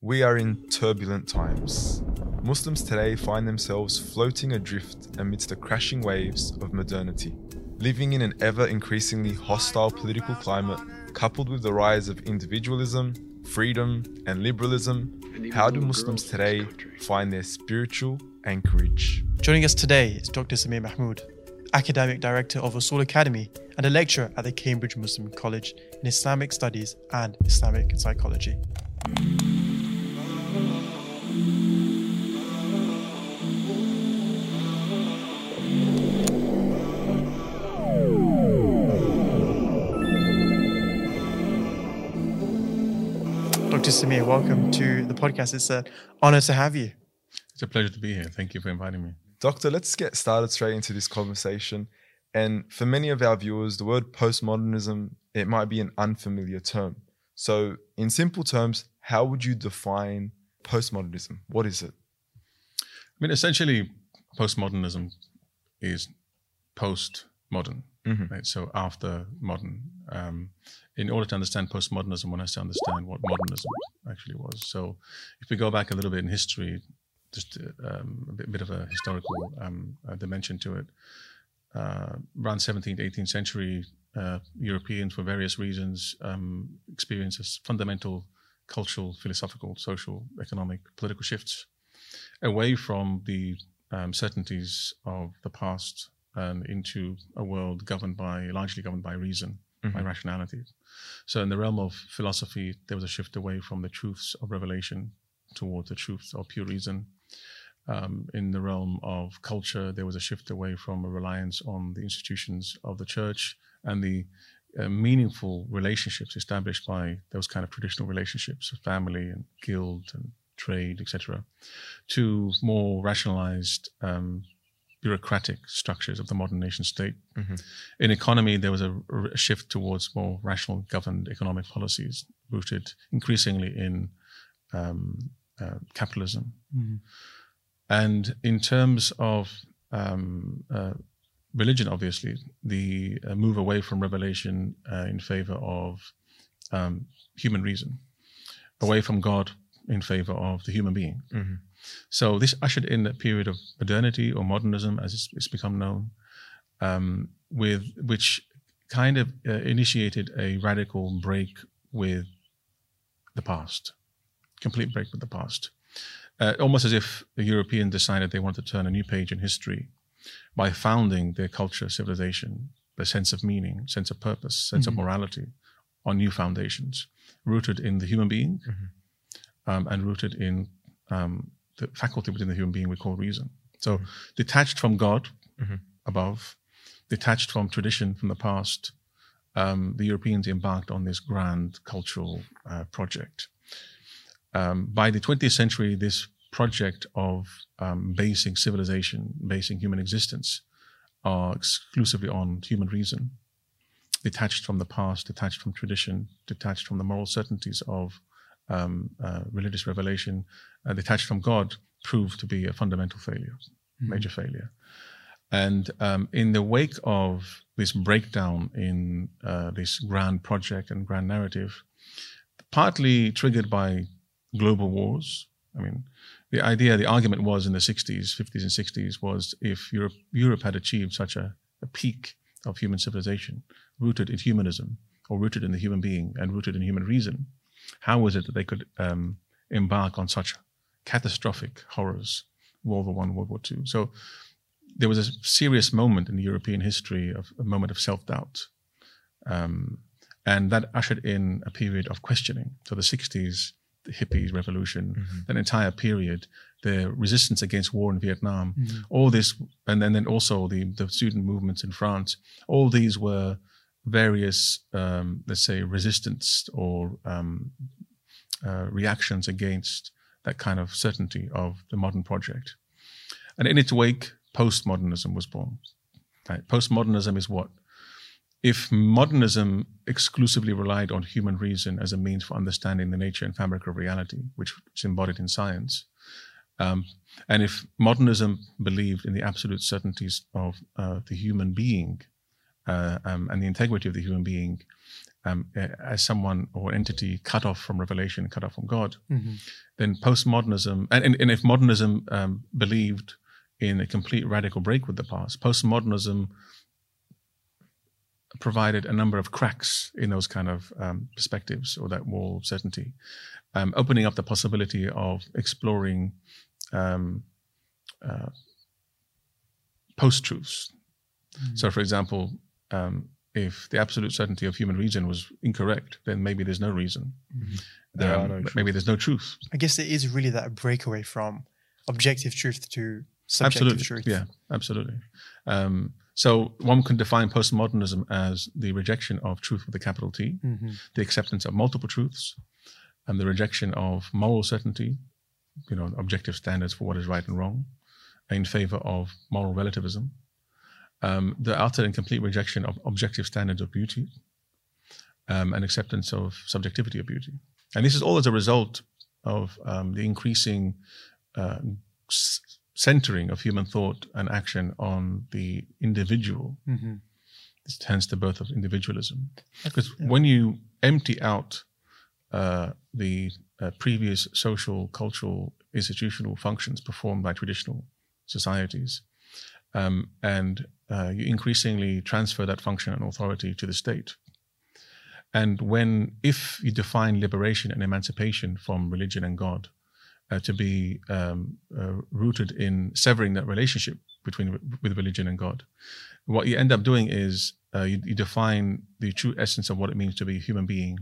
We are in turbulent times. Muslims today find themselves floating adrift amidst the crashing waves of modernity. Living in an ever increasingly hostile political climate, coupled with the rise of individualism, freedom, and liberalism, how do Muslims today find their spiritual anchorage? Joining us today is Dr. Samir Mahmood, Academic Director of Usul Academy and a lecturer at the Cambridge Muslim College in Islamic Studies and Islamic Psychology. Dr. Samir, welcome to the podcast. It's an honor to have you. It's a pleasure to be here. Thank you for inviting me. Doctor, let's get started straight into this conversation. And for many of our viewers, the word postmodernism, it might be an unfamiliar term. So, in simple terms, how would you define postmodernism? What is it? I mean, essentially, postmodernism is post-modern, Mhm. right? So after modern. Um, in order to understand postmodernism, one has to understand what modernism actually was. So if we go back a little bit in history, just um, a bit, bit of a historical um, uh, dimension to it. Uh, around 17th, 18th century, uh, Europeans, for various reasons, um, experienced a fundamental cultural, philosophical, social, economic, political shifts away from the um, certainties of the past and into a world governed by, largely governed by reason, by Mhm. rationality. So, in the realm of philosophy, there was a shift away from the truths of revelation towards the truths of pure reason. Um, in the realm of culture, there was a shift away from a reliance on the institutions of the church and the uh, meaningful relationships established by those kind of traditional relationships of family and guild and trade, etc., to more rationalized um, bureaucratic structures of the modern nation state. Mhm. In economy, there was a, a shift towards more rational governed economic policies rooted increasingly in um, uh, capitalism. And in terms of um, uh, religion, obviously, the uh, move away from revelation uh, in favor of um, human reason, away from God in favor of the human being. Mhm. So this ushered in a period of modernity or modernism, as it's, it's become known, um, with which kind of uh, initiated a radical break with the past, complete break with the past. Uh, almost as if the European decided they wanted to turn a new page in history by founding their culture, civilization, their sense of meaning, sense of purpose, sense of morality on new foundations, rooted in the human being um, and rooted in um, the faculty within the human being we call reason. So detached from God Mhm. above, detached from tradition from the past, um, the Europeans embarked on this grand cultural uh, project. Um, by the 20th century, this project of um, basing civilization, basing human existence, are exclusively on human reason, detached from the past, detached from tradition, detached from the moral certainties of um, uh, religious revelation, uh, detached from God, proved to be a fundamental failure, major failure. And um, in the wake of this breakdown in uh, this grand project and grand narrative, partly triggered by global wars. I mean, the idea, the argument was in the 60s, 50s, and 60s was if Europe, Europe had achieved such a, a peak of human civilization, rooted in humanism, or rooted in the human being, and rooted in human reason, how was it that they could um, embark on such catastrophic horrors, World War One, World War Two? So there was a serious moment in European history of a moment of self-doubt, um, and that ushered in a period of questioning. So the 60s, the hippies revolution, that entire period, the resistance against war in Vietnam, all this, and then, then also the, the student movements in France, all these were various, um, let's say, resistance or um, uh, reactions against that kind of certainty of the modern project. And in its wake, postmodernism was born. Right? Postmodernism is what? If modernism exclusively relied on human reason as a means for understanding the nature and fabric of reality, which is embodied in science, um, and if modernism believed in the absolute certainties of uh, the human being uh, um, and the integrity of the human being, um, as someone or entity cut off from revelation, cut off from God, Mhm. then postmodernism, and, and, and if modernism um, believed in a complete radical break with the past, postmodernism provided a number of cracks in those kind of um, perspectives or that wall of certainty, um, opening up the possibility of exploring um, uh, post truths. So, for example, um, if the absolute certainty of human reason was incorrect, then maybe there's no reason. There are Um, no maybe there's no truth. I guess it is really that breakaway from objective truth to subjective absolutely. truth. Yeah, absolutely. So one can define postmodernism as the rejection of truth with a capital T, Mhm. the acceptance of multiple truths, and the rejection of moral certainty, you know, objective standards for what is right and wrong, in favor of moral relativism, um, the utter and complete rejection of objective standards of beauty, um, and acceptance of subjectivity of beauty. And this is all as a result of um, the increasing uh, centering of human thought and action on the individual. Mhm. This hence the birth of individualism. Because when you empty out uh, the uh, previous social, cultural, institutional functions performed by traditional societies, um, and uh, you increasingly transfer that function and authority to the state. And when, if you define liberation and emancipation from religion and God uh, to be um, uh, rooted in severing that relationship between with religion and God, what you end up doing is uh, you, you define the true essence of what it means to be a human being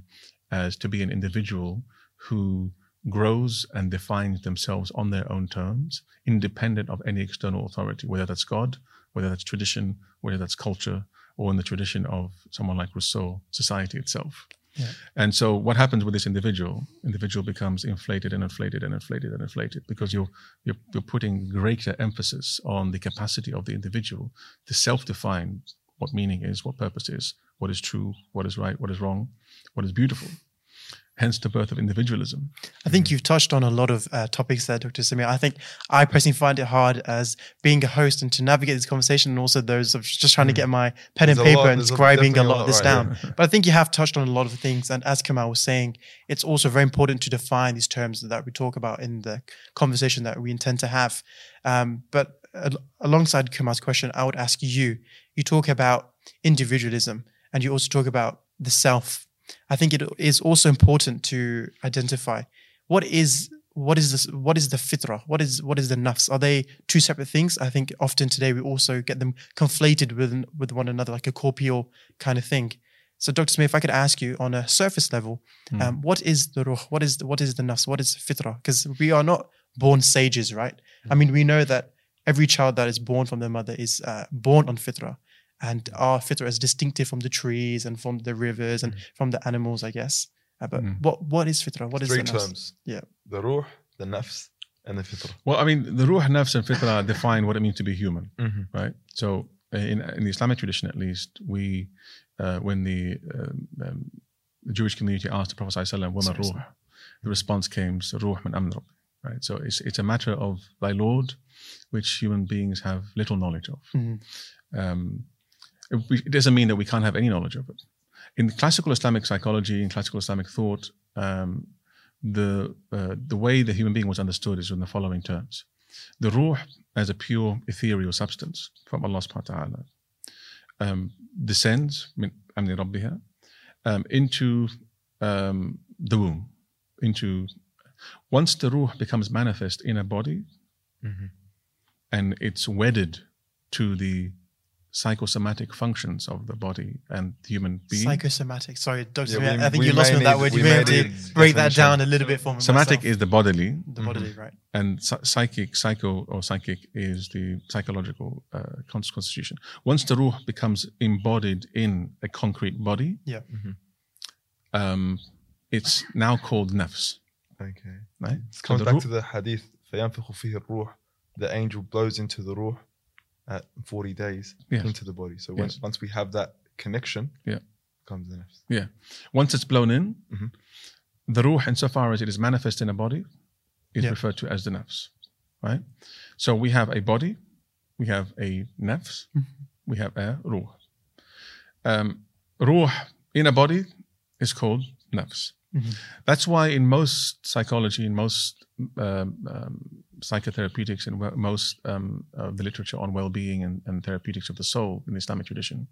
as to be an individual who grows and defines themselves on their own terms, independent of any external authority, whether that's God, whether that's tradition, whether that's culture, or in the tradition of someone like Rousseau, society itself. And so what happens with this individual? Individual becomes inflated and inflated and inflated and inflated because you're, you're, you're putting greater emphasis on the capacity of the individual to self-define what meaning is, what purpose is, what is true, what is right, what is wrong, what is beautiful. Hence the birth of individualism. I think you've touched on a lot of uh, topics there, Dr. Samir. I think I personally find it hard as being a host and to navigate this conversation, and also those of just trying to get my pen There's and paper lot- and there's a- scribing a definitely a lot of this right down. But I think you have touched on a lot of things. And as Kamal was saying, it's also very important to define these terms that we talk about in the conversation that we intend to have. Um, but al- alongside Kamal's question, I would ask you you talk about individualism and you also talk about the self. I think it is also important to identify what is what is this what is the fitra? What is what is the nafs? Are they two separate things? I think often today we also get them conflated with with one another like a corporeal kind of thing. So dr Samir if i could ask you on a surface level um, what is the ruh what is the, what is the nafs? What is fitra? Because we are not born sages right? I mean we know that every child that is born from their mother is uh, born on fitra and our fitra is distinctive from the trees and from the rivers and from the animals i guess uh, but Mm. what what is fitra what is Three the nafs? terms. Yeah. The ruh, the nafs, and the fitra. Well, I mean, the ruh, nafs, and fitra define what it means to be human, Mm-hmm. right? So, uh, in, in the Islamic tradition, at least, we, uh, when the, um, um, the Jewish community asked the Prophet ﷺ, "Wama Sorry, ruh?" the response came, "Ruh min amr," right? So it's it's a matter of thy Lord, which human beings have little knowledge of. Mhm. Um, it, doesn't mean that we can't have any knowledge of it. In classical Islamic psychology, in classical Islamic thought, um, the uh, the way the human being was understood is in the following terms: the ruh as a pure ethereal substance from Allah Subhanahu wa Taala um, descends min amni rabbiha, um, into um, the womb, into once the ruh becomes manifest in a body, Mhm. and it's wedded to the psychosomatic functions of the body and the human being. Psychosomatic. Sorry, Dr. Yeah, Smith, we- I think we you lost me may with that need- word. we You may may have to need break that definition. down a little bit for me. Somatic myself. is the bodily, the bodily, right? and psy- psychic, psycho, or psychic is the psychological uh, cons- constitution. Once the ruh becomes embodied in a concrete body, Yeah. um, it's now called nafs. Okay. Right? It So comes the back ruh- to the hadith. فَيَنْفِخُ فِيهِ الروح. The angel blows into the ruh at 40 days Yes. into the body. So once, Yes. once we have that connection, Yeah. comes the nafs. Yeah. Once it's blown in, Mhm. the ruh, insofar as it is manifest in a body, is Yeah. referred to as the nafs. Right? So we have a body, we have a nafs, we have a ruh. Um, ruh in a body is called nafs. Mhm. That's why in most psychology, in most um, um, psychotherapeutics, and most um, of the literature on well-being and, and, therapeutics of the soul in the Islamic tradition,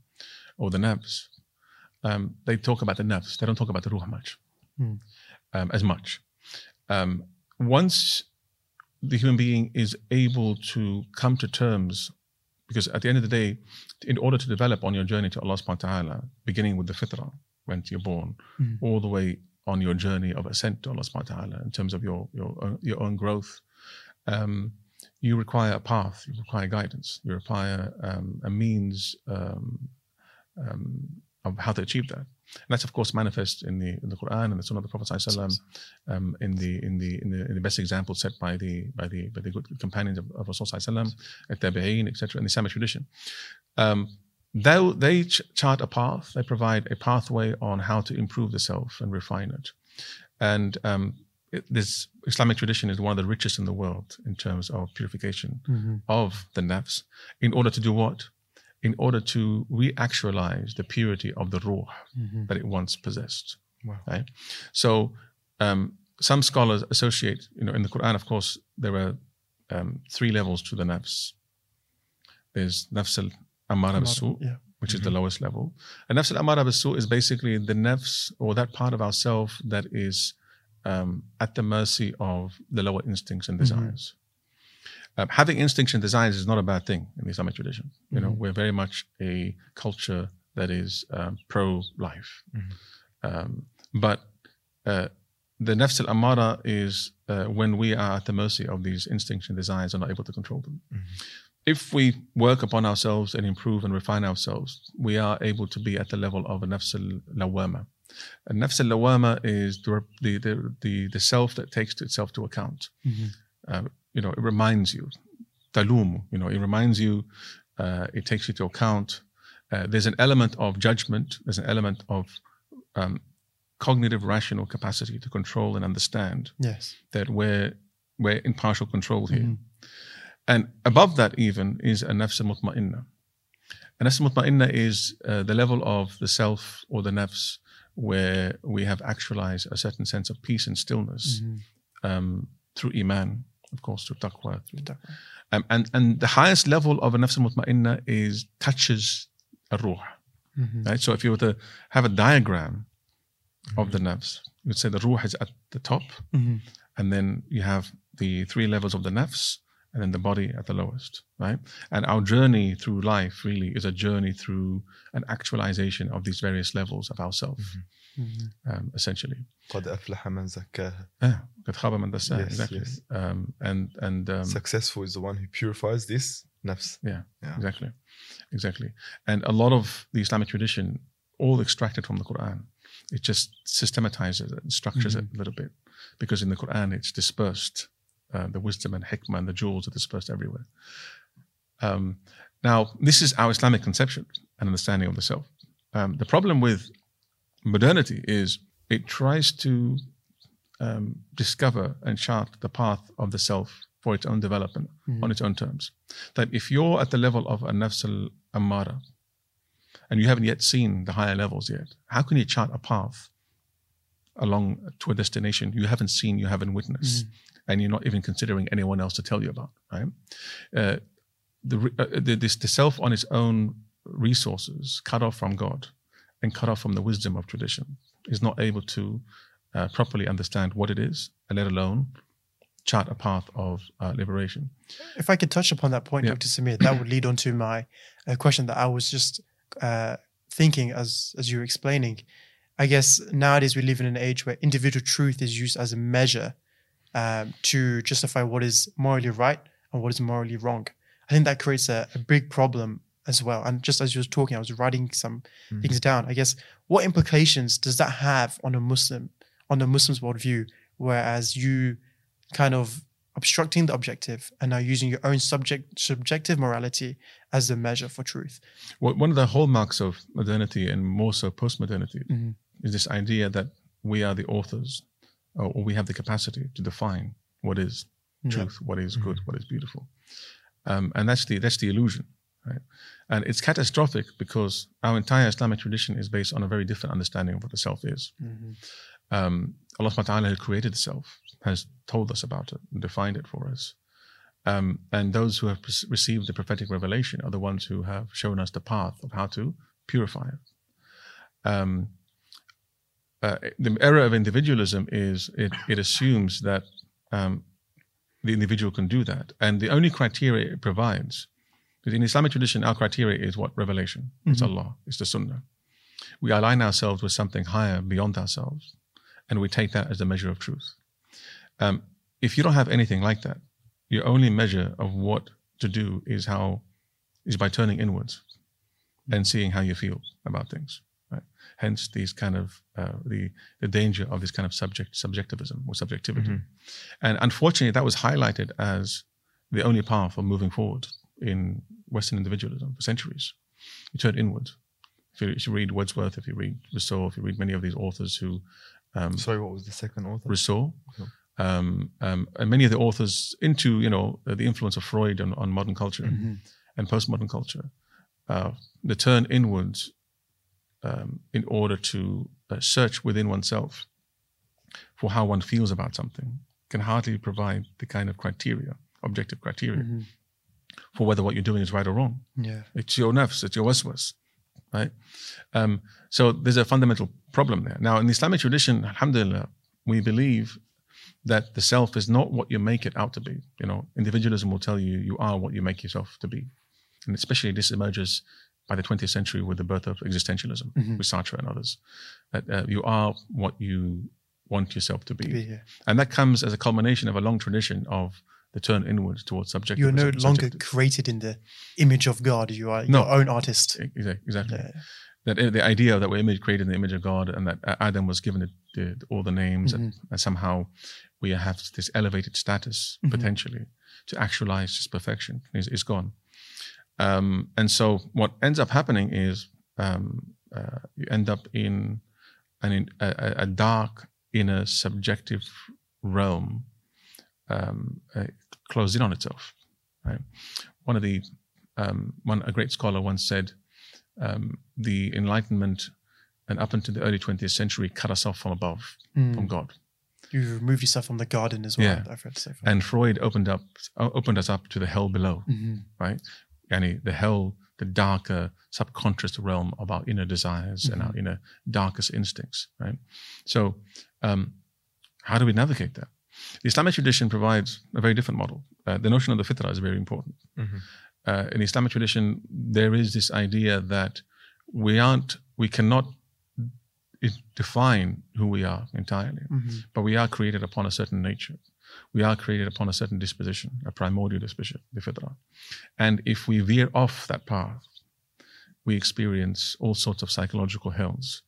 or the nafs, um, they talk about the nafs. They don't talk about the ruh much, Hmm. um, as much. Um, once the human being is able to come to terms, because at the end of the day, in order to develop on your journey to Allah subhanahu wa ta'ala, beginning with the fitrah, when you're born, Mhm. all the way on your journey of ascent to Allah subhanahu wa ta'ala in terms of your your your own growth, um, you require a path, you require guidance, you require um, a means um, um, of how to achieve that. And that's of course manifest in the in the Quran and the Sunnah of the Prophet um, in the in the in the in the best example set by the by the by the good companions of, of Rasul sallallahu at Tabi'een, etc. in the Islamic tradition. Um, they, they ch- chart a path, they provide a pathway on how to improve the self and refine it. And um, it, this Islamic tradition is one of the richest in the world in terms of purification Mhm. of the nafs. In order to do what? In order to re-actualize the purity of the ruh Mhm. that it once possessed. Wow. Right? So um, some scholars associate, you know, in the Quran, of course, there are um, three levels to the nafs. There's nafs al amara bisu, Yeah. which is the lowest level. And nafs al amara bisu is basically the nafs or that part of ourself that is um, at the mercy of the lower instincts and desires. Um, having instincts and desires is not a bad thing in the Islamic tradition. You know, Mhm. we're very much a culture that is um, pro-life. Mhm. Um, but uh, the nafs al amara is uh, when we are at the mercy of these instincts and desires and not able to control them. If we work upon ourselves and improve and refine ourselves, we are able to be at the level of a nafs al lawama. A nafs al lawama is the, the, the, the, self that takes itself to account. Mhm. Uh, you know, it reminds you. Talum, you know, it reminds you, uh, it takes you to account. Uh, there's an element of judgment, there's an element of um, cognitive rational capacity to control and understand Yes. that we're, we're in partial control here. Mhm. And above that, even, is a nafs al mutma'inna. A nafs al mutma'inna is uh, the level of the self or the nafs where we have actualized a certain sense of peace and stillness Mhm. um, through iman, of course, through taqwa. Through, Taqwa. um, and, and the highest level of a nafs mutma'inna is touches a ruh. Mhm. Right? So if you were to have a diagram of the nafs, you would say the ruh is at the top, Mhm. and then you have the three levels of the nafs, and then the body at the lowest, right? And our journey through life really is a journey through an actualization of these various levels of ourself, Mhm. um, essentially. قد أفلح من زكاها. Yeah, قد خاب من دساها, Yes, exactly. yes. Um, and and um, Successful is the one who purifies this nafs. Yeah, Yeah. exactly, exactly. And a lot of the Islamic tradition, all extracted from the Quran, it just systematizes it and structures it a little bit, because in the Quran it's dispersed. uh, the wisdom and hikmah and the jewels are dispersed everywhere. Um, now, this is our Islamic conception and understanding of the self. Um, the problem with modernity is it tries to um, discover and chart the path of the self for its own development on its own terms. That if you're at the level of a nafs al ammara and you haven't yet seen the higher levels yet, how can you chart a path along to a destination you haven't seen, you haven't witnessed, and you're not even considering anyone else to tell you about, right? Uh, the, uh, the, this, the self on its own resources, cut off from God and cut off from the wisdom of tradition, is not able to uh, properly understand what it is, and let alone chart a path of uh, liberation. If I could touch upon that point, Yeah. Dr. Samir, that would lead on to my uh, question that I was just uh, thinking as as you were explaining. I guess nowadays we live in an age where individual truth is used as a measure um, to justify what is morally right and what is morally wrong. I think that creates a, a big problem as well. And just as you were talking, I was writing some things down. I guess what implications does that have on a Muslim, on a Muslim's worldview? Whereas you kind of obstructing the objective and now using your own subject subjective morality as the measure for truth. Well, one of the hallmarks of modernity and more so post-modernity Mhm. is this idea that we are the authors or we have the capacity to define what is Yeah. truth, what is good, what is beautiful. Um, and that's the that's the illusion. right? And it's catastrophic because our entire Islamic tradition is based on a very different understanding of what the self is. Mm-hmm. Um, Allah subhanahu wa ta'ala who created the self has told us about it and defined it for us. Um, and those who have pre- received the prophetic revelation are the ones who have shown us the path of how to purify it. Um, uh, the error of individualism is it, it assumes that um, the individual can do that. And the only criteria it provides, because in Islamic tradition, our criteria is what? Revelation. It's Mhm. Allah, it's the Sunnah. We align ourselves with something higher beyond ourselves, and we take that as the measure of truth. Um, if you don't have anything like that, your only measure of what to do is how is by turning inwards and seeing how you feel about things. Right? Hence, these kind of uh, the the danger of this kind of subject subjectivism or subjectivity. Mhm. And unfortunately, that was highlighted as the only path of moving forward in Western individualism for centuries. You turn inward. If you, if you read Wordsworth, if you read Rousseau, if you read many of these authors who um, Sorry, what was the second author? Rousseau, Cool. um, um, and many of the authors into you know the influence of Freud on, on modern culture Mhm. and postmodern culture, uh, the turn inwards um, in order to uh, search within oneself for how one feels about something can hardly provide the kind of criteria, objective criteria, Mhm. for whether what you're doing is right or wrong. Yeah. It's your nafs, it's your waswas, right? Um, so there's a fundamental problem there. Now, in the Islamic tradition, alhamdulillah, we believe that the self is not what you make it out to be. You know, individualism will tell you you are what you make yourself to be. And especially this emerges by the 20th century with the birth of existentialism, Mhm. with Sartre and others, that uh, you are what you want yourself to be. Here. And that comes as a culmination of a long tradition of the turn inwards towards subjectivism. You're no longer created in the image of God. You are No. your own artist. Exactly. exactly. Yeah. That uh, the idea that we're image created in the image of God and that uh, Adam was given the, the, all the names and, and somehow we have this elevated status Mhm. potentially to actualize this perfection is, is gone. Um, and so what ends up happening is um, uh, you end up in an, in a, a- dark inner subjective realm um, uh, closed in on itself. Right? One of the um, one a great scholar once said, um, the Enlightenment and up until the early 20th century cut us off from above, Mm. from God. You remove yourself from the garden as well. Yeah. I've read so far. And Freud opened up opened us up to the hell below, Mhm. right? Yani the hell, the darker subconscious realm of our inner desires and our inner darkest instincts, right? So, um, how do we navigate that? The Islamic tradition provides a very different model. Uh, the notion of the fitrah is very important. Mhm. Uh, in Islamic tradition, there is this idea that we aren't, we cannot define who we are entirely Mhm. but we are created upon a certain nature. We are created upon a certain disposition, a primordial disposition, the fitrah. And if we veer off that path, we experience all sorts of psychological hells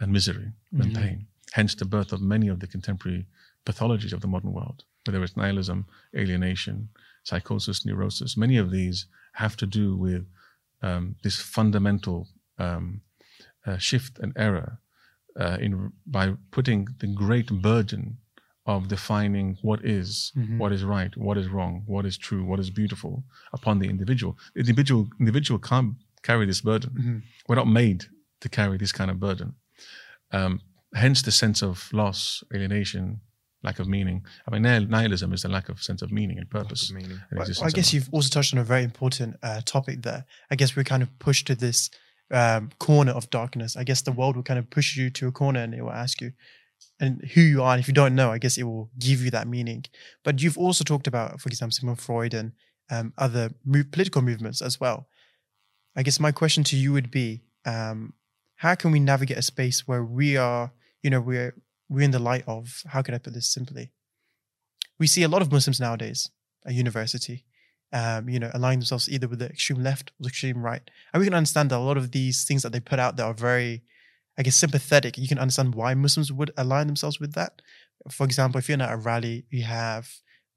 and misery and Mhm. pain. Hence the birth of many of the contemporary pathologies of the modern world, whether it's nihilism, alienation, psychosis, neurosis. Many of these have to do with um, this fundamental um, uh, shift and error uh, in by putting the great burden of defining what is, Mhm. what is right, what is wrong, what is true, what is beautiful upon the individual. The individual individual can't carry this burden. Mhm. We're not made to carry this kind of burden. Um, hence the sense of loss, alienation, lack of meaning. I mean, nihilism is the lack of sense of meaning and purpose. meaning. and Well, I guess you've also touched on a very important uh, topic there. I guess we're kind of pushed to this um, corner of darkness. I guess the world will kind of push you to a corner and it will ask you and who you are. And if you don't know, I guess it will give you that meaning. But you've also talked about, for example, Sigmund Freud and um, other political movements as well. I guess my question to you would be, um, how can we navigate a space where we are, you know, we're we're in the light of how can I put this simply? We see a lot of Muslims nowadays at university, um, you know, aligning themselves either with the extreme left or the extreme right. And we can understand that a lot of these things that they put out there are very, I guess, sympathetic. You can understand why Muslims would align themselves with that. For example, if you're at a rally, you have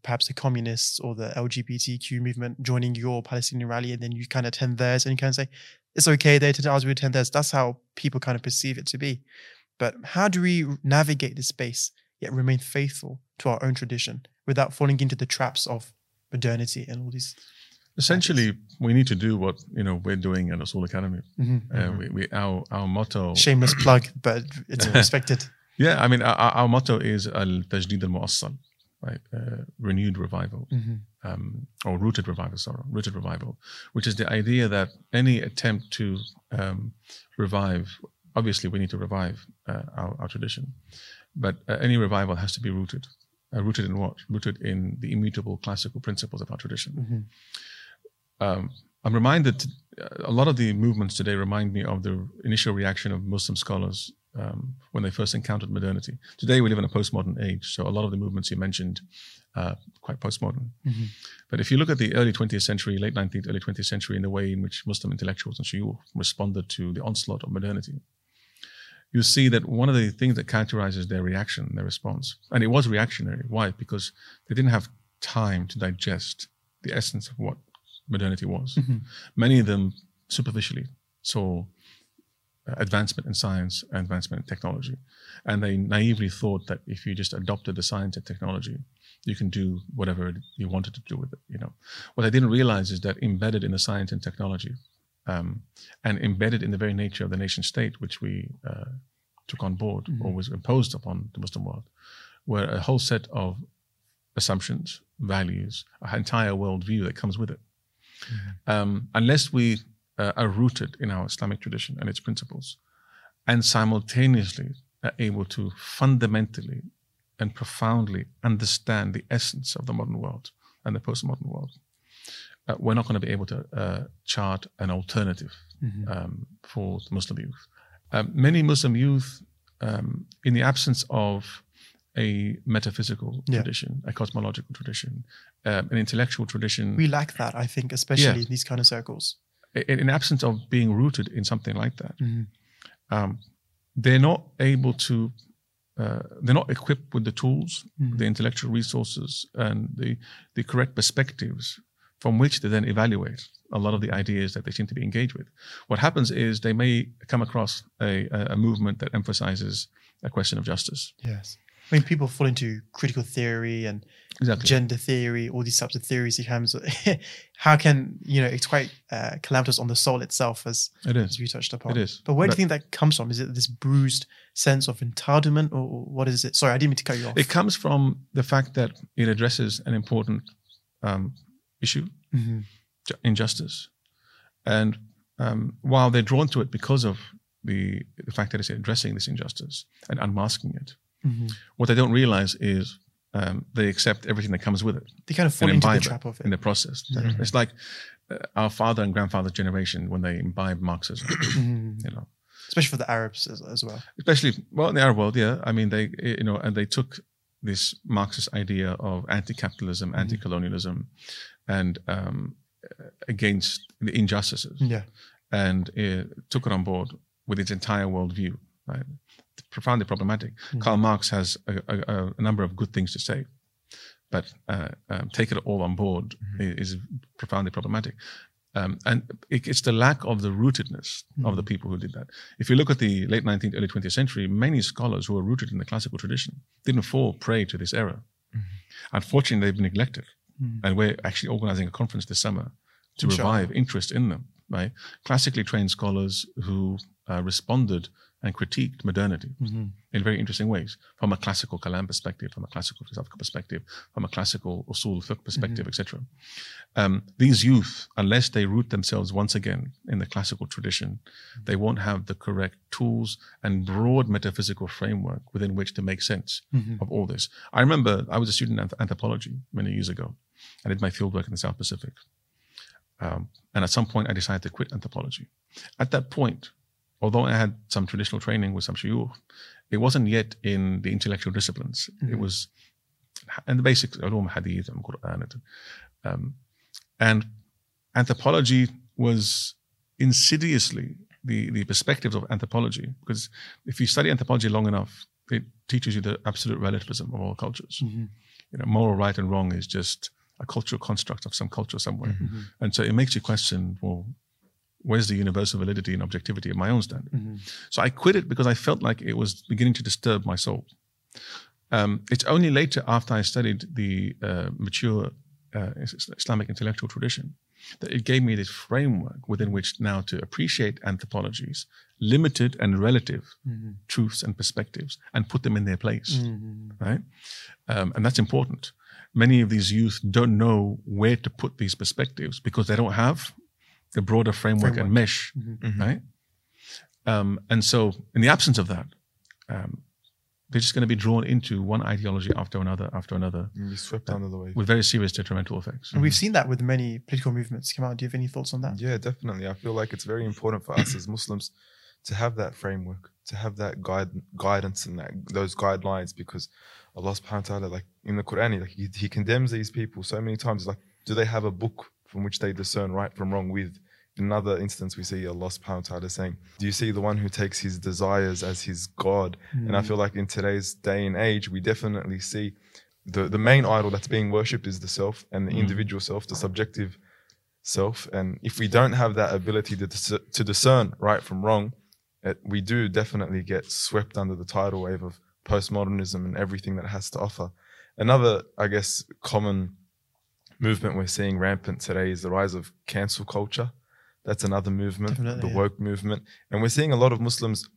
perhaps the communists or the LGBTQ movement joining your Palestinian rally, and then you kind of attend theirs, and you kind of say, it's okay, they attend ours, we attend theirs. That's how people kind of perceive it to be. But how do we navigate this space yet remain faithful to our own tradition without falling into the traps of modernity and all these? Essentially, we need to do what you know we're doing at Usul Academy. Mhm. Uh, we, we, our our motto. Shameless plug, but it's respected. Yeah, I mean, our, our motto is al tajdid al muassal, right? Uh, renewed revival, Mhm. um, or rooted revival. Sorry, rooted revival, which is the idea that any attempt to um, revive, obviously, we need to revive uh, our, our tradition, but uh, any revival has to be rooted. Uh, rooted in what? Rooted in the immutable classical principles of our tradition. Mhm. Um, I'm reminded, uh, a lot of the movements today remind me of the initial reaction of Muslim scholars um, when they first encountered modernity. Today we live in a postmodern age, so a lot of the movements you mentioned uh, quite postmodern. Mhm. But if you look at the early 20th century, late 19th, early 20th century, in the way in which Muslim intellectuals and shuyukh responded to the onslaught of modernity, you see that one of the things that characterizes their reaction, their response, and it was reactionary. Why? Because they didn't have time to digest the essence of what modernity was. Mhm. Many of them superficially saw uh, advancement in science and advancement in technology. And they naively thought that if you just adopted the science and technology, you can do whatever you wanted to do with it. You know, what I didn't realize is that embedded in the science and technology, um, and embedded in the very nature of the nation state, which we uh, took on board or was imposed upon the Muslim world, were a whole set of assumptions, values, an entire worldview that comes with it. Um, unless we uh, are rooted in our Islamic tradition and its principles, and simultaneously are able to fundamentally and profoundly understand the essence of the modern world and the postmodern world, uh, we're not going to be able to uh, chart an alternative Mhm. um, for the Muslim youth. Um, many Muslim youth, um, in the absence of a metaphysical Yeah. tradition, a cosmological tradition, um, an intellectual tradition, We lack that, I think, especially Yeah. in these kind of circles. in, in absence of being rooted in something like that, Mhm. um, they're not able to. Uh, they're not equipped with the tools, Mhm. the intellectual resources, and the the correct perspectives from which they then evaluate a lot of the ideas that they seem to be engaged with. What happens is they may come across a, a movement that emphasizes a question of justice. Yes. I mean, people fall into critical theory and Exactly. gender theory, all these types of theories. It comes, how can you know? It's quite uh, calamitous on the soul itself, as it as is. we touched upon. It is. But where do you think that comes from? Is it this bruised sense of entitlement, or what is it? Sorry, I didn't mean to cut you off. It comes from the fact that it addresses an important um, issue, Mhm. ju- injustice, and um, while they're drawn to it because of the the fact that it's addressing this injustice and unmasking it, Mhm. what they don't realize is um, they accept everything that comes with it They kind of fall into the trap of it. in the process. Mhm. It's like uh, our father and grandfather's generation when they imbibe Marxism, Mhm. you know. Especially for the Arabs as, as well. especially well in the Arab world, yeah. I mean, they you know, and they took this Marxist idea of anti-capitalism, Mm-hmm. anti-colonialism, and um, against the injustices, Yeah. and uh, took it on board with its entire worldview. Right, profoundly problematic. Mm-hmm. Karl Marx has a, a, a number of good things to say, but uh, um, take it all on board Mm-hmm. is profoundly problematic. Um, and it, it's the lack of the rootedness of Mm-hmm. the people who did that. If you look at the late 19th, early 20th century, many scholars who were rooted in the classical tradition didn't fall prey to this error. Unfortunately, they've been neglected. Mhm. And we're actually organizing a conference this summer to Inshallah. revive interest in them, right? Classically trained scholars who uh, responded and critiqued modernity Mhm. in very interesting ways from a classical Kalam perspective, from a classical philosophical perspective, from a classical usul fiqh perspective, etc. Um, these youth, unless they root themselves once again in the classical tradition, they won't have the correct tools and broad metaphysical framework within which to make sense Mhm. of all this. I remember I was a student in anthropology many years ago. I did my fieldwork in the South Pacific. Um, and at some point, I decided to quit anthropology. At that point, although I had some traditional training with some shuyukh, it wasn't yet in the intellectual disciplines. It was, and the basics, ulum hadith and Quran. and, Um, and anthropology was insidiously the, the perspectives of anthropology, because if you study anthropology long enough, it teaches you the absolute relativism of all cultures. Mhm. You know, moral right and wrong is just a cultural construct of some culture somewhere. Mm-hmm. And so it makes you question, well, where's the universal validity and objectivity of my own standard? Mhm. So I quit it because I felt like it was beginning to disturb my soul. Um, it's only later after I studied the uh, mature uh, Islamic intellectual tradition that it gave me this framework within which now to appreciate anthropologies, limited and relative Mm-hmm. truths and perspectives, and put them in their place, Mm-hmm. right? Um, and that's important. Many of these youth don't know where to put these perspectives because they don't have the broader framework, and mesh, Mm-hmm. right? Um, and so, in the absence of that, um, they're just going to be drawn into one ideology after another after another And be swept under the wave. with very serious detrimental effects. And we've seen that with many political movements. Come out. Do you have any thoughts on that? Yeah, definitely. I feel like it's very important for us as Muslims to have that framework, to have that guide, guidance and that those guidelines, because Allah Subhanahu wa Taala, like in the Quran, like he, he condemns these people so many times. Like, do they have a book from which they discern right from wrong with? In another instance, we see Allah Subhanahu wa Taala saying, "Do you see the one who takes his desires as his God?" And I hmm. feel like in today's day and age, we definitely see the the main idol that's being worshipped is the self and the hmm. individual self, the subjective self. And if we don't have that ability to dis- to discern right from wrong, it, we do definitely get swept under the tidal wave of postmodernism and everything that it has to offer. Another, I guess, common movement we're seeing rampant today is the rise of cancel culture. That's another movement, Definitely, the yeah. woke movement. And we're seeing a lot of Muslims,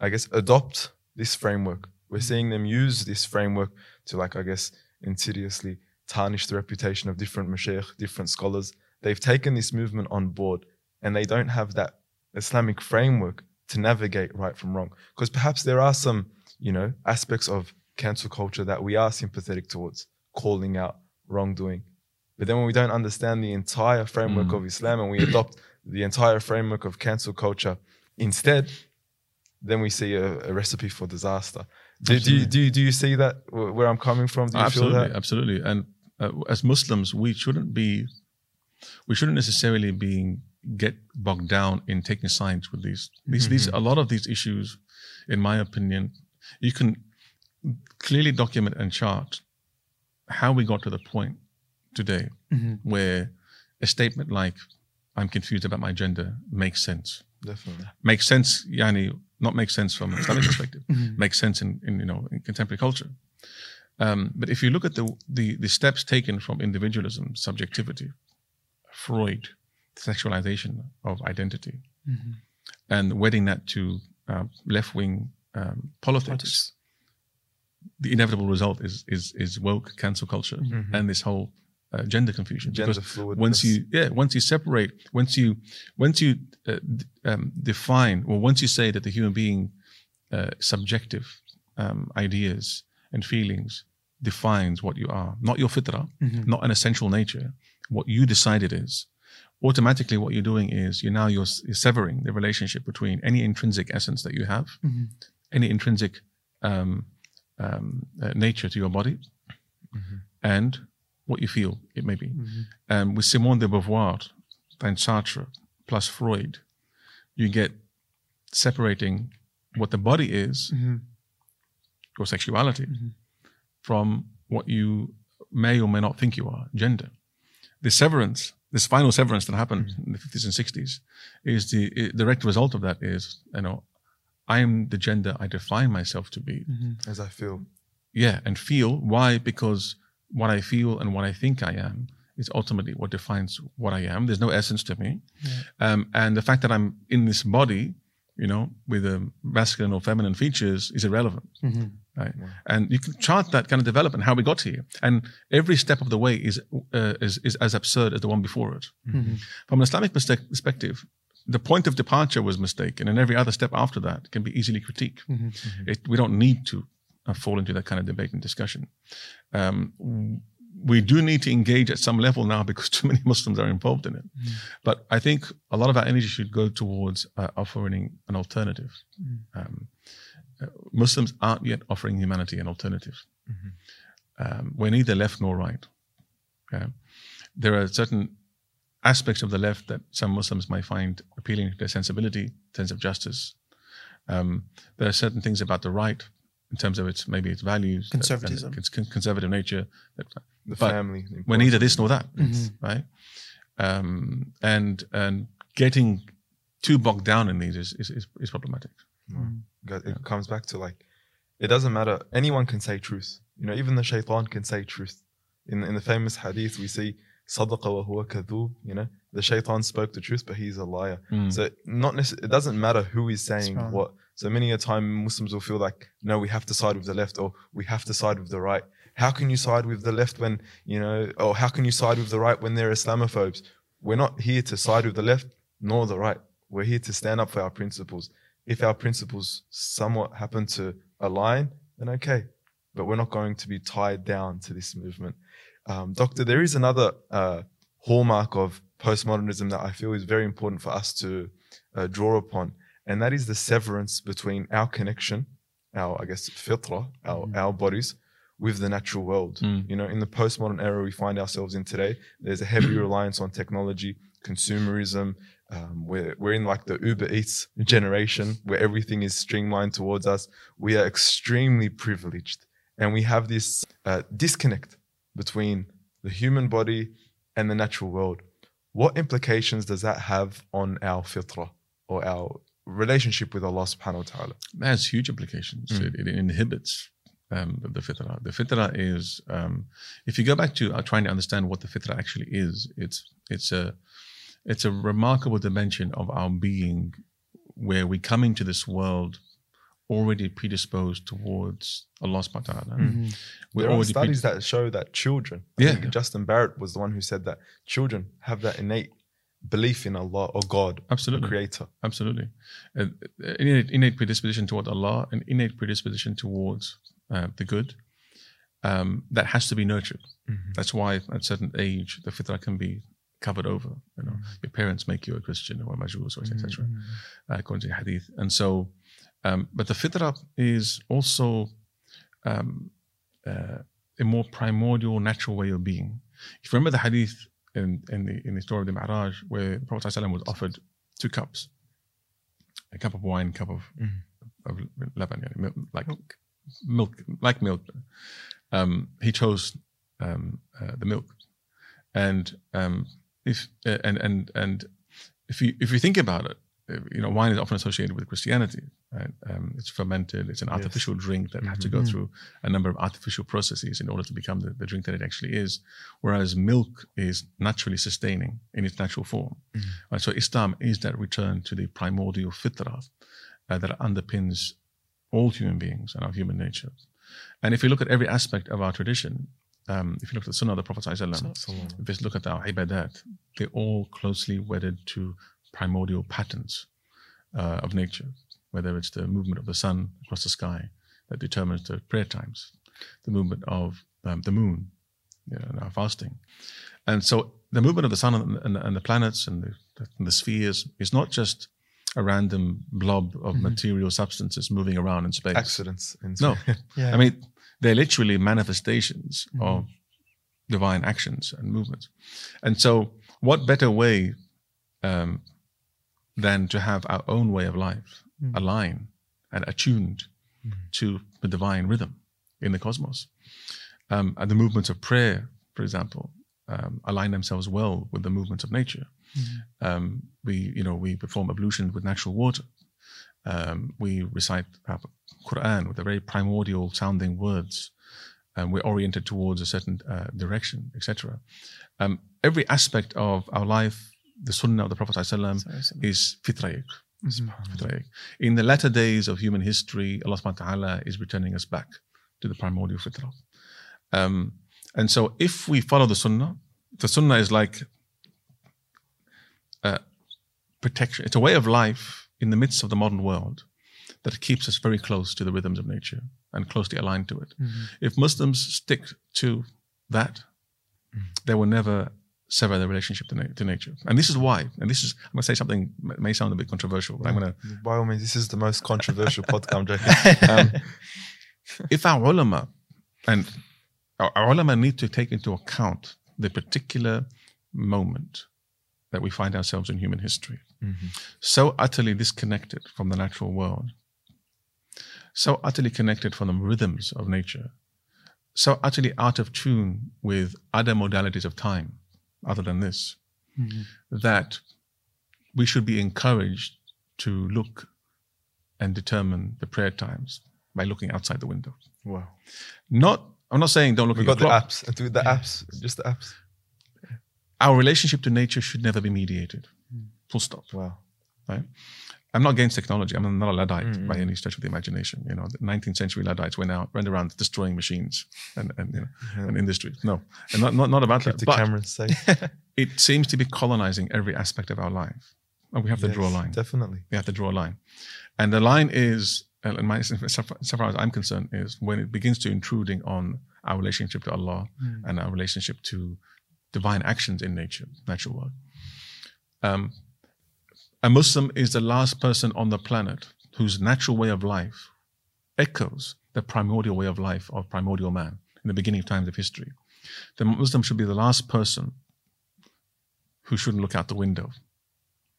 I guess, adopt this framework. We're mm. seeing them use this framework to, like, I guess, insidiously tarnish the reputation of different mashaykh, different scholars. They've taken this movement on board and they don't have that Islamic framework to navigate right from wrong. Because perhaps there are some, you know, aspects of cancel culture that we are sympathetic towards, calling out wrongdoing. But then when we don't understand the entire framework Mm. of Islam and we adopt the entire framework of cancel culture instead, then we see a, a recipe for disaster. Do, do, you, do, you, do you see that where I'm coming from? Do you absolutely, feel that? absolutely. And uh, as Muslims, we shouldn't be, we shouldn't necessarily be get bogged down in taking sides with these. These, these, Mm-hmm. a lot of these issues, in my opinion, you can clearly document and chart how we got to the point today Mhm. where a statement like "I'm confused about my gender" makes sense. Definitely. Makes sense, yani, not makes sense from an Islamic perspective Mhm. makes sense in, in you know in contemporary culture. Um, but if you look at the, the the steps taken from individualism, subjectivity, Freud, sexualization of identity, Mhm. and wedding that to uh, left wing um, politics, Politics. the inevitable result is is is woke cancel culture Mhm. and this whole uh, gender confusion. Gender fluid. once you yeah once you separate once you once you uh, um, define or once you say that the human being uh, subjective um, ideas and feelings defines what you are not your fitra Mhm. not an essential nature what you decide it is automatically what you're doing is you're now you're, you're severing the relationship between any intrinsic essence that you have Mhm. any intrinsic um, um, uh, nature to your body Mhm. and what you feel it may be Mhm. um, with Simone de Beauvoir and Sartre plus Freud, you get separating what the body is, Mhm. your sexuality, Mhm. from what you may or may not think you are, gender. The severance, this final severance that happened in the 50s and 60s, is the i- direct result of that is, you know, I am the gender I define myself to be. Mhm. as I feel. Yeah, and feel. Why? Because what I feel and what I think I am is ultimately what defines what I am. There's no essence to me. Yeah. Um, and the fact that I'm in this body, you know, with um, masculine or feminine features is irrelevant. Mhm. Right. Wow. And you can chart that kind of development, how we got here. And every step of the way is, uh, is, is as absurd as the one before it. Mhm. From an Islamic perspective, the point of departure was mistaken, and every other step after that can be easily critiqued. Mhm. It, we don't need to fall into that kind of debate and discussion. Um, we do need to engage at some level now because too many Muslims are involved in it. Mhm. But I think a lot of our energy should go towards uh, offering an alternative. Mhm. Um, uh, Muslims aren't yet offering humanity an alternative. Mhm. Um, we're neither left nor right. Okay? There are certain aspects of the left that some Muslims might find appealing to their sensibility, sense of justice. Um, there are certain things about the right, in terms of its maybe its values, uh, conservatism, that, its conservative nature, that, the but family. We're neither this nor that, mm-hmm. right? Um, and and getting too bogged down in these is is, is, is problematic. Mm. It yeah. comes back to like, it doesn't matter. Anyone can say truth. You know, even the shaitan can say truth. In in the famous hadith, we see sadaqa wa huwa kadhub. You know, the shaitan spoke the truth, but he's a liar. Mm. So not it doesn't matter who is saying what so many a time Muslims will feel like, no, we have to side with the left or we have to side with the right. How can you side with the left when, you know, or how can you side with the right when they're Islamophobes? We're not here to side with the left nor the right. We're here to stand up for our principles. If our principles somewhat happen to align, then okay. But we're not going to be tied down to this movement. Um, Doctor, there is another uh, hallmark of postmodernism that I feel is very important for us to uh, draw upon, and that is the severance between our connection, our I guess fitra, our Mhm. our bodies, with the natural world. Mm. You know, in the postmodern era we find ourselves in today, there's a heavy reliance on technology, consumerism. Um, we're we're in like the Uber Eats generation where everything is streamlined towards us. We are extremely privileged, and we have this uh, disconnect between the human body and the natural world. What implications does that have on our fitra or our relationship with Allah subhanahu wa ta'ala? That has huge implications. Mm. It, it inhibits um, the, the fitrah. The fitrah is, um, if you go back to uh, trying to understand what the fitrah actually is, it's it's a it's a remarkable dimension of our being, where we come into this world already predisposed towards Allah subhanahu wa ta'ala. Mhm. We're there are already studies pre- that show that children, I Yeah. think Justin Barrett was the one who said that children have that innate belief in Allah or God, the absolutely creator. Absolutely. Uh, innate, innate predisposition toward Allah, an innate predisposition towards uh, the good um, that has to be nurtured. That's why at a certain age, the fitrah can be covered over. You know, your parents make you a Christian or a Majus or etc. Uh, according to the hadith. And so, um, but the fitrah is also um, uh, a more primordial, natural way of being. If you remember the hadith in, in the in the story of the Mi'raj, where the Prophet ﷺ was offered two cups, a cup of wine, cup of, Mhm. of laban, yani milk, like milk. like milk. Um, he chose um, uh, the milk, and um, if uh, and and and if you if you think about it, you know, wine is often associated with Christianity. Right? Um, it's fermented. It's an Yes. artificial drink that had to go Mhm. through a number of artificial processes in order to become the, the drink that it actually is. Whereas milk is naturally sustaining in its natural form. Mhm. Right? So Islam is that return to the primordial fitrah uh, that underpins all human beings and our human nature. And if you look at every aspect of our tradition, um, if you look at the Sunnah of the Prophet, if you look at our ibadat, they're all closely wedded to primordial patterns uh, of nature, whether it's the movement of the sun across the sky that determines the prayer times, the movement of um, the moon, you know, and our fasting. And so the movement of the sun and, and, and the planets and the, and the spheres is not just a random blob of Mhm. material substances moving around in space. Accidents. In No, Yeah. I mean, they're literally manifestations Mhm. of divine actions and movements. And so, what better way um, than to have our own way of life Mm. align and attuned Mhm. to the divine rhythm in the cosmos? Um, and the movements of prayer, for example, um, align themselves well with the movements of nature. Mhm. Um, we, you know, we perform ablution with natural water. Um, we recite our Quran with the very primordial sounding words. And we're oriented towards a certain uh, direction, etc. Um, every aspect of our life, the Sunnah of the Prophet ﷺ is fitraic. Mhm. fitraic. In the latter days of human history, Allah subhanahu wa ta'ala is returning us back to the primordial fitrah. Um, and so if we follow the Sunnah, the Sunnah is like uh, protection. It's a way of life in the midst of the modern world that keeps us very close to the rhythms of nature and closely aligned to it. Mhm. If Muslims stick to that, they will never sever the relationship to, na- to nature. And this is why. And this is, I'm going to say something may sound a bit controversial, but I'm going to By all means, this is the most controversial podcast. I'm joking. um, if our ulama and our, our ulama need to take into account the particular moment that we find ourselves in human history, Mhm. so utterly disconnected from the natural world, so utterly connected from the rhythms of nature, so utterly out of tune with other modalities of time other than this, Mhm. that we should be encouraged to look and determine the prayer times by looking outside the window. Wow. Not, I'm not saying don't look We've at got the clock. apps. Do the Yeah. apps. Just the apps. our relationship to nature should never be mediated. Full stop. Wow. Right? I'm not against technology. I'm not a Luddite Mm-hmm. by any stretch of the imagination. You know, the 19th century Luddites went out, went around destroying machines and and, you know, and industries. No, and not not, not about Keep that. the But cameras safe. it seems to be colonizing every aspect of our life, and we have to draw a line. Definitely. We have to draw a line, and the line is, and my, so far as I'm concerned, is when it begins to intruding on our relationship to Allah and our relationship to divine actions in nature, natural world. Um, a Muslim is the last person on the planet whose natural way of life echoes the primordial way of life of primordial man in the beginning of times of history. The Muslim should be the last person who shouldn't look out the window.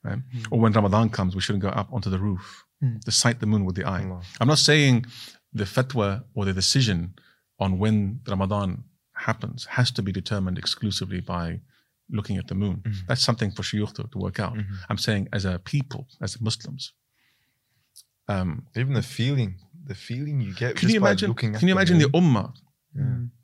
Right? Hmm. Or when Ramadan comes, we shouldn't go up onto the roof hmm. to sight the moon with the eye. Allah. I'm not saying the fatwa or the decision on when Ramadan happens has to be determined exclusively by looking at the moon. That's something for shuyukh to, to work out. I'm saying as a people, as Muslims. Um, Even the feeling, the feeling you get can just you by imagine? looking at Can you imagine the moon. ummah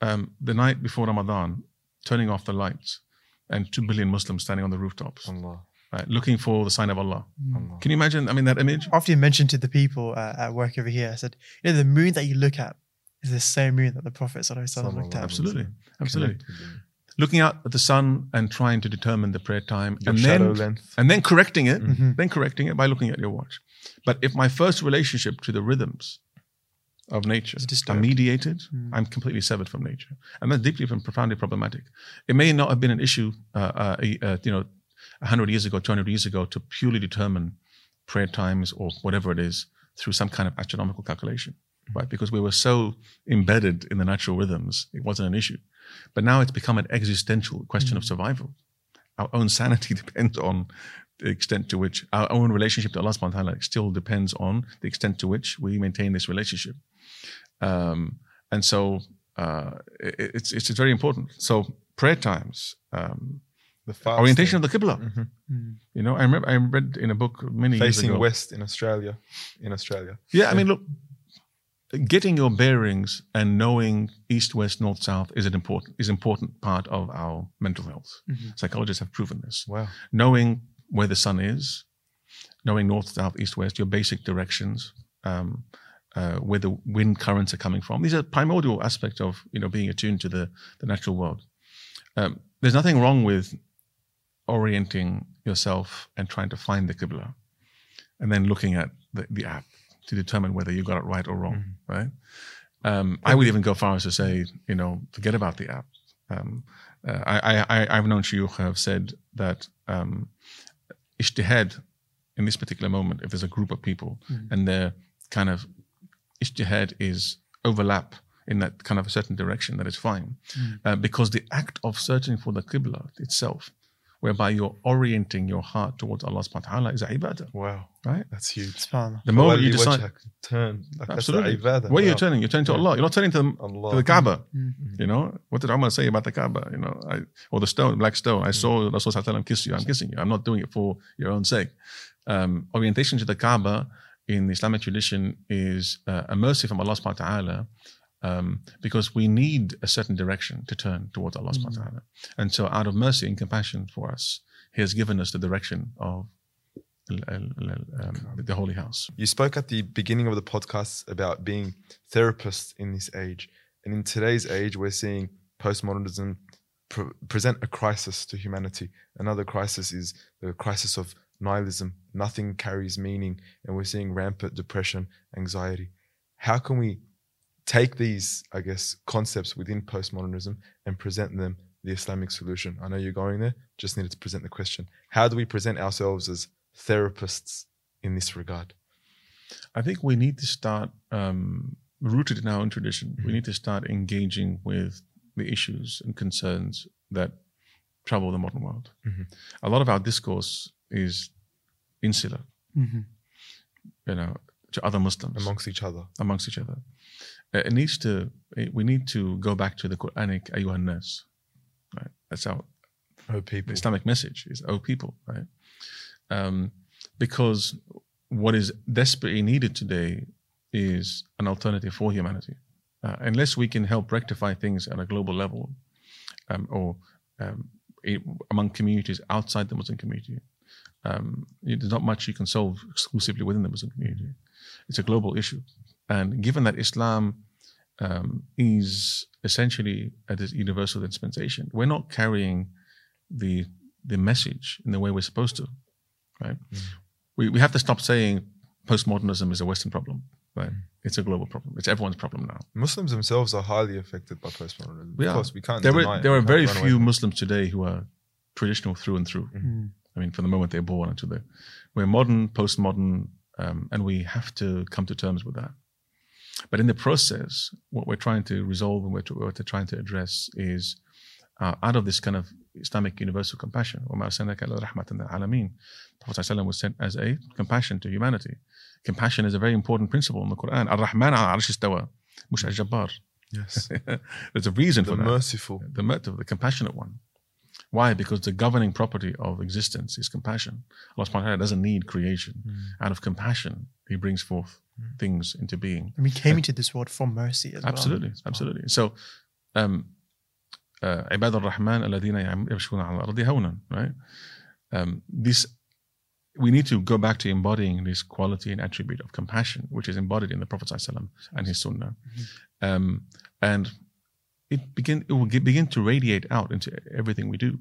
um, the night before Ramadan turning off the lights and two billion Muslims standing on the rooftops, Allah. right, looking for the sign of Allah? Allah. Can you imagine? I mean, that image. After you mentioned to the people uh, at work over here, I said, you know, the moon that you look at is the same moon that the Prophet Sallallahu Alaihi Wasallam looked at. Absolutely, absolutely. Connect with them. Looking out at the sun and trying to determine the prayer time, Your and then length. and then correcting it, Mhm. then correcting it by looking at your watch. But if my first relationship to the rhythms of nature Is are mediated, Mm. I'm completely severed from nature, and that's deeply and profoundly problematic. It may not have been an issue, uh, uh, uh, you know, hundred years ago, two hundred years ago, to purely determine prayer times or whatever it is through some kind of astronomical calculation, right? Because we were so embedded in the natural rhythms, it wasn't an issue. But now it's become an existential question of survival. Our own sanity depends on the extent to which our own relationship to Allah subhanahu wa ta'ala still depends on the extent to which we maintain this relationship. Um, and so uh, it, it's, it's very important. So prayer times, um, The orientation of the Qibla. Mhm. Mm. You know, I remember I read in a book many years ago. Facing west in Australia. In Australia. Yeah, I mean, look, getting your bearings and knowing east, west, north, south is an important is important part of our mental health. Mhm. Psychologists have proven this. Wow. Knowing where the sun is, knowing north, south, east, west, your basic directions, um, uh, where the wind currents are coming from. These are primordial aspects of you know being attuned to the the natural world. Um, there's nothing wrong with orienting yourself and trying to find the qibla, and then looking at the, the app to determine whether you got it right or wrong. Right? Um, I would even go far as to say, you know, forget about the app. Um, uh, I, I, I've known shuyukh have said that um, ijtihad in this particular moment, if there's a group of people and their kind of ijtihad is overlap in that kind of a certain direction, that is fine. Uh, because the act of searching for the qibla itself, whereby you're orienting your heart towards Allah subhanahu wa ta'ala, is a ibadah, Wow. right? That's huge. Subhanallah. The moment you decide, wajhak, turn. Like absolutely, That's the ibadah. where you're Wow. turning, you're turning to Allah. You're not turning to the, Allah. to the Kaaba. Mm. You know, what did Umar say about the Kaaba? You know, I, or the stone, black stone. I saw Rasul Sallallahu Alaihi Wasallam kiss you. I'm kissing you. I'm not doing it for your own sake. Um, orientation to the Kaaba in the Islamic tradition is uh, a mercy from Allah subhanahu wa ta'ala um, because we need a certain direction to turn towards Allah subhanahu wa ta'ala. And so, out of mercy and compassion for us, He has given us the direction of um, the Holy House. You spoke at the beginning of the podcast about being therapists in this age. And in today's age, we're seeing postmodernism pre- present a crisis to humanity. Another crisis is the crisis of nihilism. Nothing carries meaning. And we're seeing rampant depression, anxiety. How can we take these, I guess, concepts within postmodernism and present them the Islamic solution? I know you're going there, just needed to present the question. How do we present ourselves as therapists in this regard? I think we need to start um, rooted in our own tradition. We need to start engaging with the issues and concerns that trouble the modern world. Mhm. A lot of our discourse is insular, Mhm. you know, to other Muslims amongst each other. amongst each other. It needs to. it- we need to go back to the Quranic "Ayyuhan nas," right? That's our Oh, people. Islamic message is "Oh people," right? Um, because what is desperately needed today is an alternative for humanity. Uh, unless we can help rectify things at a global level, um, or um, i- among communities outside the Muslim community. Um, there's not much you can solve exclusively within the Muslim community. It's a global issue, and given that Islam um, is essentially a universal dispensation, we're not carrying the the message in the way we're supposed to, right? We we have to stop saying postmodernism is a Western problem, right? It's a global problem. It's everyone's problem now. Muslims themselves are highly affected by postmodernism. We are. we can't. There deny are it. there are very few. Muslims today who are traditional through and through. Mm. I mean, from the moment they're born until they, we're modern, postmodern, um, and we have to come to terms with that. But in the process, what we're trying to resolve and what we're trying to address is uh, out of this kind of Islamic universal compassion, alameen, Prophet ﷺ was sent as a compassion to humanity. Compassion is a very important principle in the Quran. Al-Rahman al-Arsh mush al-Jabbar. Yes. There's a reason the for that. Merciful. The merciful. The compassionate one. Why? Because the governing property of existence is compassion. Allah subhanahu doesn't need creation. Mm. Out of compassion, He brings forth things into being. And we came into this world from mercy as well. Absolutely, absolutely. So, um, uh, عباد الرحمن الذين يمشون على الأرض هونا, right? Um, this, we need to go back to embodying this quality and attribute of compassion, which is embodied in the Prophet ﷺ and his Sunnah, um, and it begin it will ge- begin to radiate out into everything we do.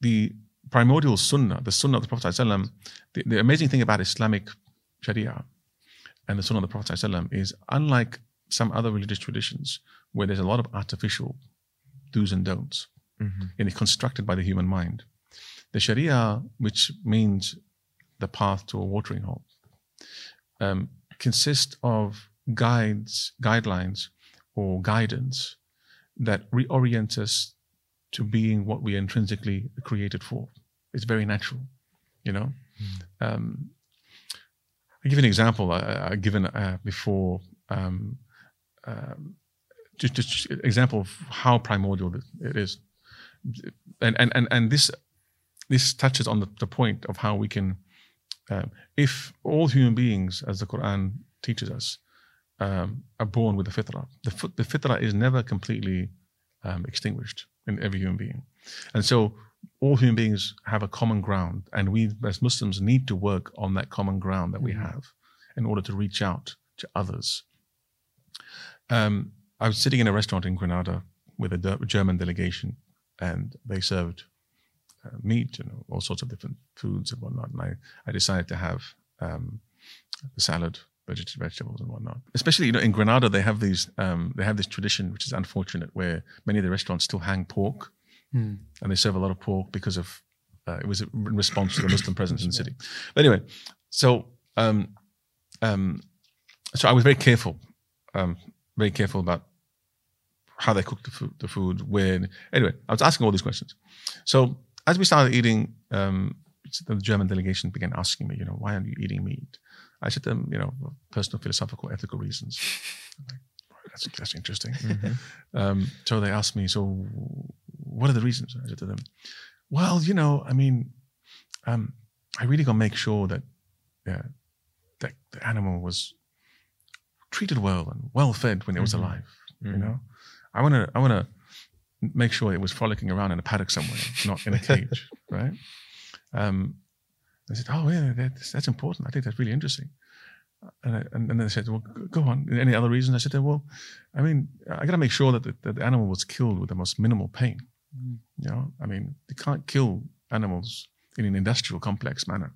The primordial Sunnah, the Sunnah of the Prophet ﷺ, the, the amazing thing about Islamic Sharia and the Sunnah of the Prophet ﷺ is unlike some other religious traditions where there's a lot of artificial do's and don'ts Mhm. and it's constructed by the human mind. The Sharia, which means the path to a watering hole, um, consists of guides, guidelines, or guidance that reorient us to being what we are intrinsically created for. It's very natural, you know. Um, I'll give you an example. I, I given uh, before. Um, um, just, just example of how primordial it is, and and and, and this this touches on the, the point of how we can, um, if all human beings, as the Quran teaches us, um, are born with the fitrah. The, the fitrah is never completely um, extinguished in every human being, and so all human beings have a common ground, and we as Muslims need to work on that common ground that we have in order to reach out to others. Um, I was sitting in a restaurant in Granada with a German delegation, and they served uh, meat and all sorts of different foods and whatnot. And I, I decided to have um, the salad, veget- vegetables and whatnot. Especially, you know, in Granada, they have these, um, they have this tradition, which is unfortunate, where many of the restaurants still hang pork, Mm. and they serve a lot of pork because of uh, it was in response to the Muslim presence in the city. But anyway, so um, um, so I was very careful, um, very careful about how they cooked the food, the food, when. Anyway, I was asking all these questions. So as we started eating, um, the German delegation began asking me, you know, why aren't you eating meat? I said to them, you know, personal, philosophical, ethical reasons. Like, that's, that's interesting. Um, so they asked me, so what are the reasons? I said to them, well, you know, I mean, um, I really got to make sure that, yeah, that the animal was treated well and well fed when it was Mhm. alive. You Mhm. know, I wanna, I wanna make sure it was frolicking around in a paddock somewhere, not in a cage, right? Um, I said, oh yeah, that's, that's important. I think that's really interesting. And, I, and then they said, well, go on. Any other reasons? I said, well, I mean, I got to make sure that the, that the animal was killed with the most minimal pain. Mm. You know, I mean, you can't kill animals in an industrial complex manner.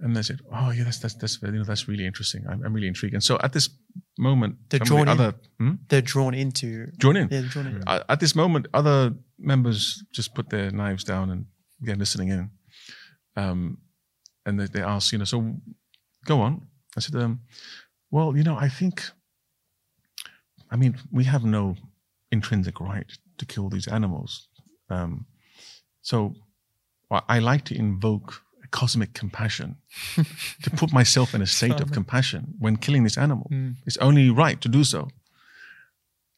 And they said, oh yeah, that's that's that's you know that's really interesting. I'm, I'm really intrigued. And so at this moment, They're drawn the in. other hmm? They're drawn into. join in. Yeah, drawn in. At this moment, other members just put their knives down and began listening in. Um, and they, they asked, you know, so go on. I said them, well, you know, I think, I mean, we have no intrinsic right to kill these animals. Um, so I I like to invoke a cosmic compassion to put myself in a state of compassion when killing this animal. Mm. It's only right to do so.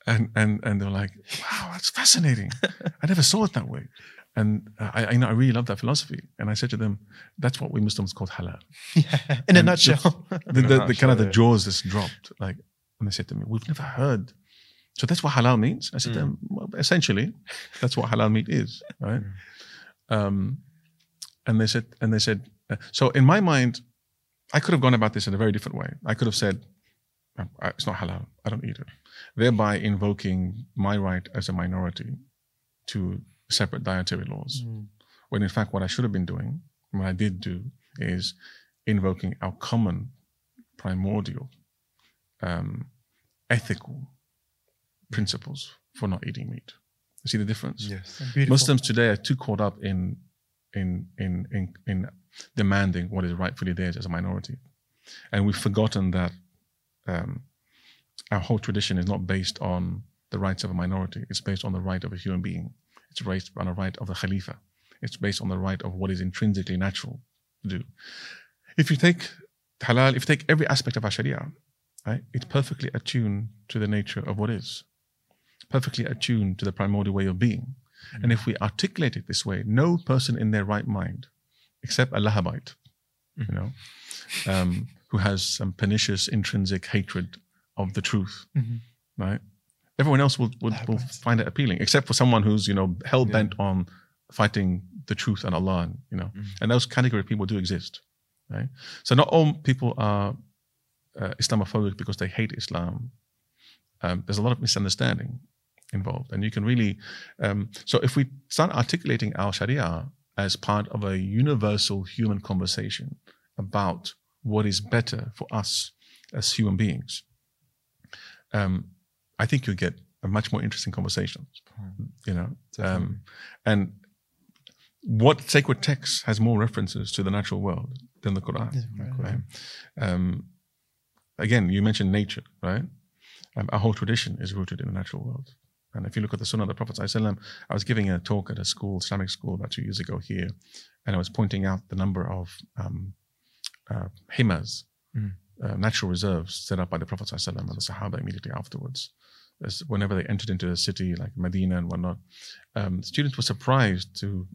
And and and they're like, wow, that's fascinating. I never saw it that way. And I, I, you know, I really love that philosophy. And I said to them, that's what we Muslims call halal. Yeah, in a nutshell. The, In a the, the kind of the jaws just dropped. Like, and they said to me, we've never heard So that's what halal means. I said, Mm. them, well, essentially, that's what halal meat is, right? Um, and they said, and they said, uh, so in my mind, I could have gone about this in a very different way. I could have said, "Uh, uh, it's not halal. I don't eat it, thereby invoking my right as a minority to separate dietary laws. Mm. When in fact, what I should have been doing, what I did do, is invoking our common, primordial, um, ethical principles for not eating meat. You see the difference? Yes. Muslims today are too caught up in, in, in, in, in demanding what is rightfully theirs as a minority. And we've forgotten that um, our whole tradition is not based on the rights of a minority, it's based on the right of a human being. It's based on the right of the Khalifa. It's based on the right of what is intrinsically natural to do. If you take halal, if you take every aspect of our Sharia, right, it's perfectly attuned to the nature of what is, perfectly attuned to the primordial way of being. And if we articulate it this way, no person in their right mind, except a Lahabite, you know, um, who has some pernicious intrinsic hatred of the truth, Mhm. right? Everyone else will, will, will find it appealing, except for someone who's, you know, hell bent on fighting the truth and Allah, and, you know, and those category of people do exist, right? So not all people are uh, Islamophobic because they hate Islam. Um, there's a lot of misunderstanding involved, and you can really. Um, so if we start articulating our Sharia as part of a universal human conversation about what is better for us as human beings, um, I think you'll get a much more interesting conversation. You know, um, and what sacred text has more references to the natural world than the Quran? right? Um, again, you mentioned nature, right? Um, our whole tradition is rooted in the natural world. And if you look at the Sunnah of the Prophet, I was giving a talk at a school, Islamic school, about two years ago here, and I was pointing out the number of um, uh, himas, Mm. uh, natural reserves set up by the Prophet and the Sahaba immediately afterwards. As whenever they entered into a city like Medina and whatnot, um, students were surprised to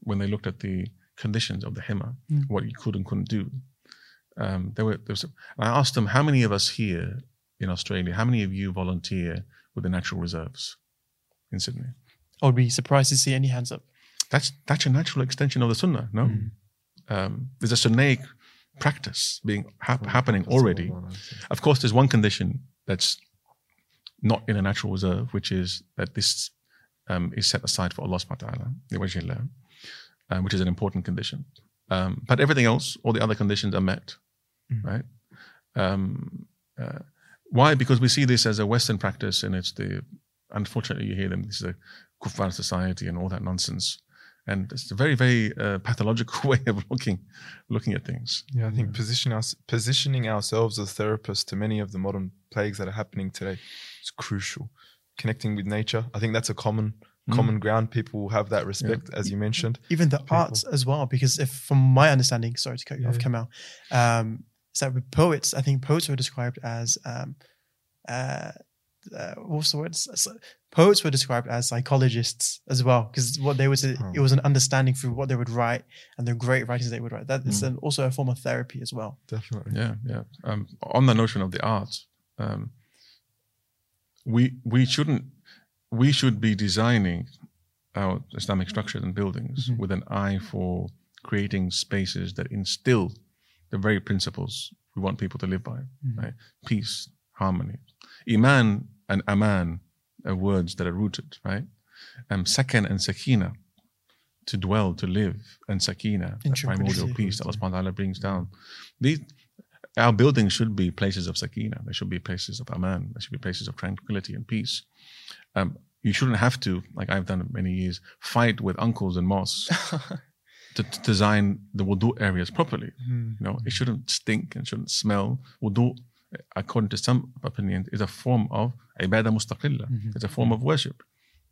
when they looked at the conditions of the hima, Mm. what you could and couldn't do. Um, there were, there was, I asked them, how many of us here in Australia, how many of you volunteer with the natural reserves in Sydney? I would be surprised to see any hands up. That's that's a natural extension of the Sunnah. No, um, there's a Sunnaic practice being hap- happening already. Of course, there's one condition that's not in a natural reserve, which is that this um, is set aside for Allah subhanahu wa ta'ala, um, which is an important condition. Um, but everything else, all the other conditions are met, Mm. right? Um, uh, why? Because we see this as a Western practice, and it's the unfortunately you hear them. This is a kuffar society and all that nonsense, and it's a very, very uh, pathological way of looking looking at things. Yeah, I think position us, positioning ourselves as therapists to many of the modern plagues that are happening today is crucial. Connecting with nature, I think that's a common Mm. common ground. People have that respect, as you mentioned. Even the arts as well, because if from my understanding, sorry to cut you off, Yeah. Kamal, um, is that with poets, I think poets were described as um, uh, uh, what's the word? S- s- Poets were described as psychologists as well, because what they was it Oh. was an understanding through what they would write and the great writings they would write. That is Mm. an, also a form of therapy as well. Definitely. Yeah, yeah. Um, on the notion of the arts, um, we we shouldn't we should be designing our Islamic structures and buildings Mhm. with an eye for creating spaces that instill the very principles we want people to live by, Mhm. right? Peace, harmony, iman and aman are words that are rooted, right? Um, sakan and sakina, to dwell, to live, and sakina, that primordial peace that Allah subhanahu wa ta'ala brings down. These our buildings should be places of sakina. They should be places of aman. They should be places of tranquility and peace. Um, you shouldn't have to, like I've done many years, fight with uncles and mosques to, to design the wudu areas properly. Mm. You know, it shouldn't stink and shouldn't smell. Wudu, according to some opinions, is a form of ibadah mustaqillah. Mhm. It's a form of worship,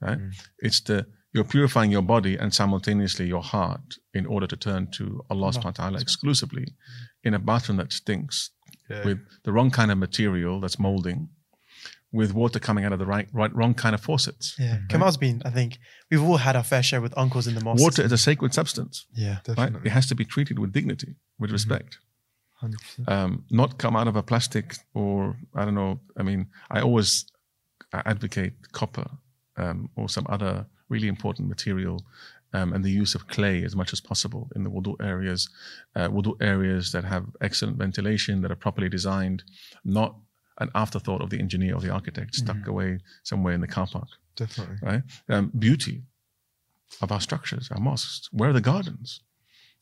right? Mm. It's the you're purifying your body and simultaneously your heart in order to turn to Allah Allah. subhanahu wa ta'ala exclusively in a bathroom that stinks Yeah. with the wrong kind of material that's molding, with water coming out of the right, right wrong kind of faucets. Yeah, Kamal's been. I think we've all had our fair share with uncles in the mosque. Water is a sacred substance, Yeah, right? Definitely. It has to be treated with dignity, with respect. 100%. um, not come out of a plastic or I don't know. I mean, I always advocate copper um, or some other really important material um, and the use of clay as much as possible in the wudu areas, uh, wudu areas that have excellent ventilation, that are properly designed, not an afterthought of the engineer or the architect stuck Mm-hmm. away somewhere in the car park, Definitely. right? Um, beauty of our structures, our mosques. Where are the gardens?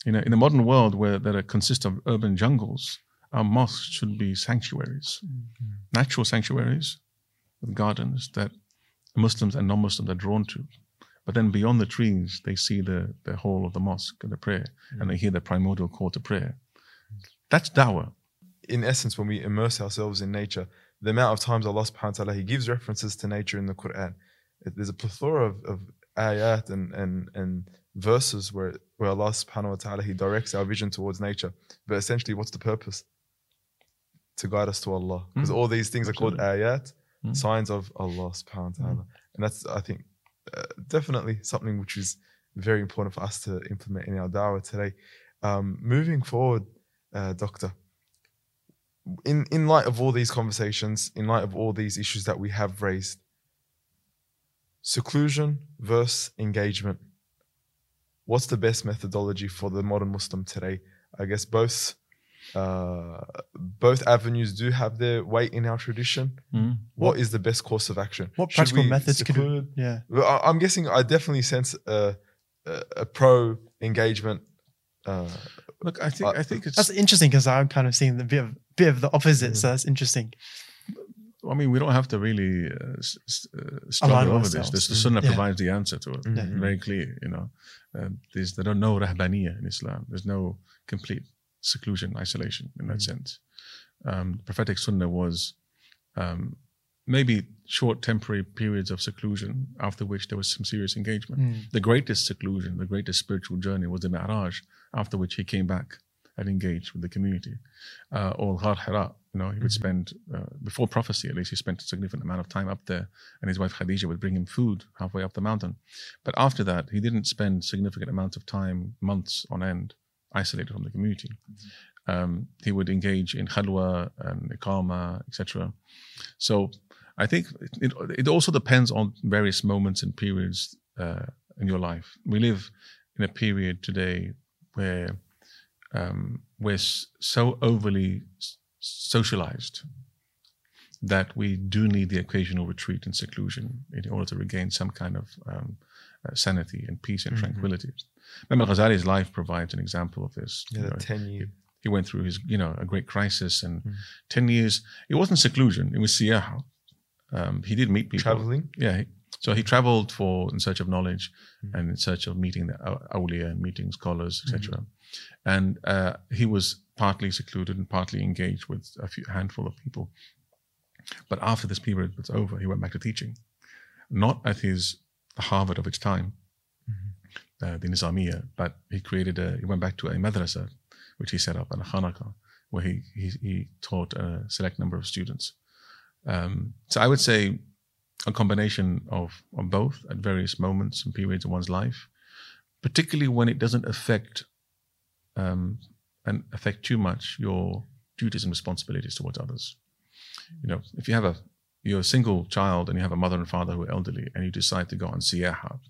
You know, in a modern world where that are, consist of urban jungles, our mosques should be sanctuaries, mm-hmm. natural sanctuaries with gardens that Muslims and non-Muslims are drawn to. But then beyond the trees, they see the, the hall of the mosque and the prayer, mm. and they hear the primordial call to prayer. That's dawah. in essence, when we immerse ourselves in nature, the amount of times Allah subhanahu wa ta'ala He gives references to nature in the Quran. There's a plethora of, of ayat and, and, and verses where, where Allah subhanahu wa ta'ala He directs our vision towards nature. But essentially, what's the purpose? To guide us to Allah. Because Mm. all these things are called ayat, Mm. signs of Allah subhanahu wa ta'ala. And that's, I think, uh, definitely something which is very important for us to implement in our da'wah today. Um, moving forward, uh, Doctor, in in light of all these conversations, in light of all these issues that we have raised, seclusion versus engagement. What's the best methodology for the modern Muslim today? I guess both uh, both avenues do have their weight in our tradition. Mm. what is the best course of action? What Should practical we methods could seclude? yeah I- I'm guessing I definitely sense a, a, a pro engagement. Uh, Look, I think I think it's. that's interesting because I'm kind of seeing the bit of bit of the opposite Mhm. so that's interesting I mean, we don't have to really uh, uh, struggle over ourselves. this. This the. Sunnah Yeah. provides the answer to it. Mhm. Very clear, you know. Uh, there's there are no rahbaniya in Islam. There's no complete seclusion, isolation in that Mm. sense. Um, prophetic Sunnah was um, maybe short temporary periods of seclusion, after which there was some serious engagement. Mm. The greatest seclusion, the greatest spiritual journey was the Mi'raj, after which he came back and engaged with the community. Uh, or Ghar Hira, you know, he would Mhm. spend, uh, before prophecy at least, he spent a significant amount of time up there, and his wife Khadija would bring him food halfway up the mountain. But after that, he didn't spend significant amounts of time, months on end, isolated from the community. Um, he would engage in khalwa and iqama, etc. So I think it, it also depends on various moments and periods uh, in your life. We live in a period today where um, we're so overly socialized that we do need the occasional retreat and seclusion in order to regain some kind of um, uh, sanity and peace and Mhm. tranquility. Imam Ghazali's life provides an example of this. yeah, You know, ten year. he went through his, you know, a great crisis and Mm. 10 years. It wasn't seclusion, it was siyaha. Um, he did meet people. Traveling. Yeah. he- So he traveled for in search of knowledge Mm. and in search of meeting the aw- awliya and meeting scholars, etc. Mm-hmm. And uh, he was partly secluded and partly engaged with a few handful of people. But after this period was over, he went back to teaching, not at his the Harvard of its time, Mhm. uh, the Nizamiya, but he created a. He went back to a madrasa, which he set up, and a khanaka, where he he, he taught a select number of students. Um, so I would say a combination of, of both at various moments and periods of one's life, particularly when it doesn't affect um, and affect too much your duties and responsibilities towards others. You know, if you have a you're a single child and you have a mother and father who are elderly, and you decide to go on siyaha,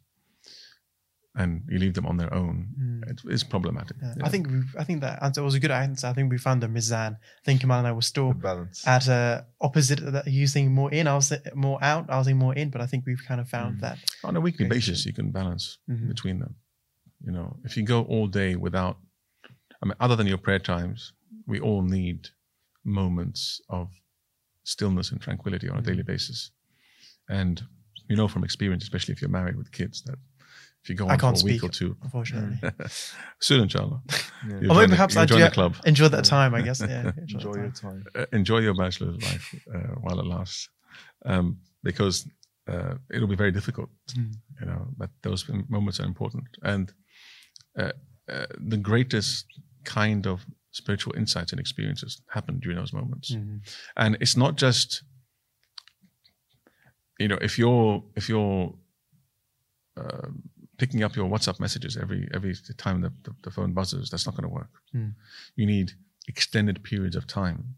and you leave them on their own, Mm. it is problematic. Yeah. Yeah. I think we I think that answer was a good answer. I think we found the mizan. I think Kamal and I were The still balance. at a opposite that you think more in, I was more out, I was thinking more in, but I think we've kind of found Mm. that. on a weekly basis you can balance Mhm. between them you know if you go all day without i mean other than your prayer times we all need moments of stillness and tranquility on a daily basis and you know from experience especially if you're married with kids that if you go I on for a can't week speak. or two Unfortunately, soon inshallah Yeah. you'll join maybe perhaps you'll I join do- the club enjoy that time. I guess. Yeah, Enjoy that your time. time. uh, enjoy your bachelor's life uh, while it lasts um, because uh, it'll be very difficult Mm. you know but those moments are important and uh, uh, the greatest kind of spiritual insights and experiences happen during those moments Mhm. and it's not just you know if you're if you're uh, picking up your whatsapp messages every every time the, the, the phone buzzes that's not going to work Hmm. you need extended periods of time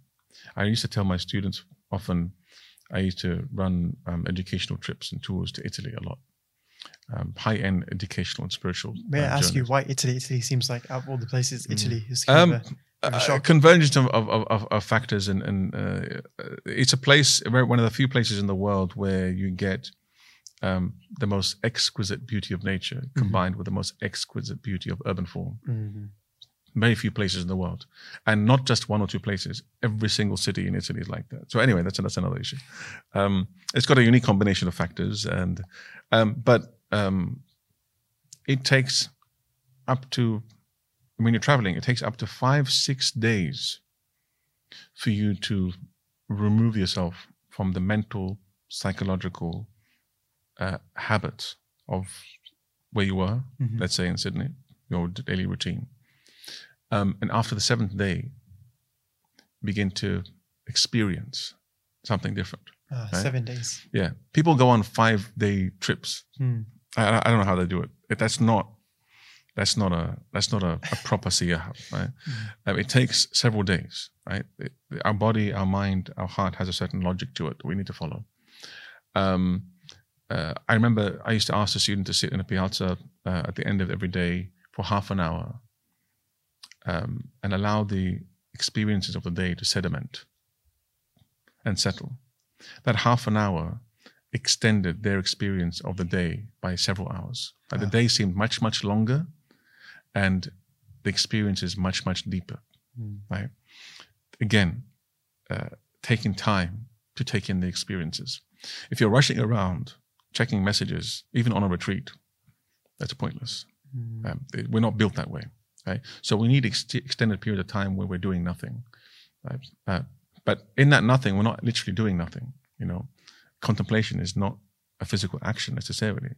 i used to tell my students often I used to run um, educational trips and tours to Italy a lot. Um, high-end educational and spiritual. May I uh, ask you why Italy? Italy seems like out of all the places, Italy is Um, of a, of a uh, convergence of, of, of, of factors and, and uh, uh, it's a place one of the few places in the world where you get um, the most exquisite beauty of nature combined with the most exquisite beauty of urban form. Mhm. very few places in the world and not just one or two places. Every single city in italy is like that. So anyway that's, that's another issue. Um, it's got a unique combination of factors and um, but um, it takes up to when you're traveling it takes up to five six days for you to remove yourself from the mental psychological uh, habits of where you were Mhm. let's say in sydney your daily routine um, and after the seventh day begin to experience something different Ah, right? Seven days. yeah people go on five day trips Hmm. I, I don't know how they do it. that's not that's not a that's not a, a proper siyah right um, it takes several days right It- our body our mind our heart has a certain logic to it that we need to follow um, uh, I remember I used to ask the student to sit in a piazza uh, at the end of every day for half an hour um, and allow the experiences of the day to sediment and settle. That half an hour extended their experience of the day by several hours. Like the day seemed much, much longer and the experience is much, much deeper. Hmm. Right? Again, uh, taking time to take in the experiences. If you're rushing around, checking messages, even on a retreat, that's pointless. Hmm. Um, it- we're not built that way, right? So we need ex- extended period of time where we're doing nothing, right? Uh, but in that nothing, we're not literally doing nothing. You know, contemplation is not a physical action necessarily,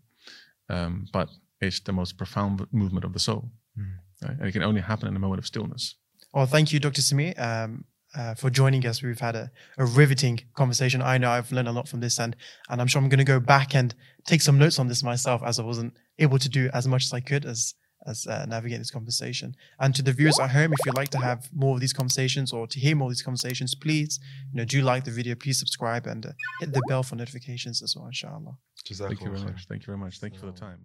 um, but it's the most profound movement of the soul, Mm. right? and it can only happen in a moment of stillness. Well, thank you, Dr. Samir, um, uh, for joining us. We've had a, a riveting conversation. I know I've learned a lot from this, and and I'm sure I'm going to go back and take some notes on this myself, as I wasn't able to do as much as I could as as uh, navigate this conversation. And to the viewers at home, if you'd like to have more of these conversations or to hear more of these conversations, please, you know, do like the video, please subscribe and uh, hit the bell for notifications as well, inshallah. Thank you very much. Thank you very much. Thank you for the time.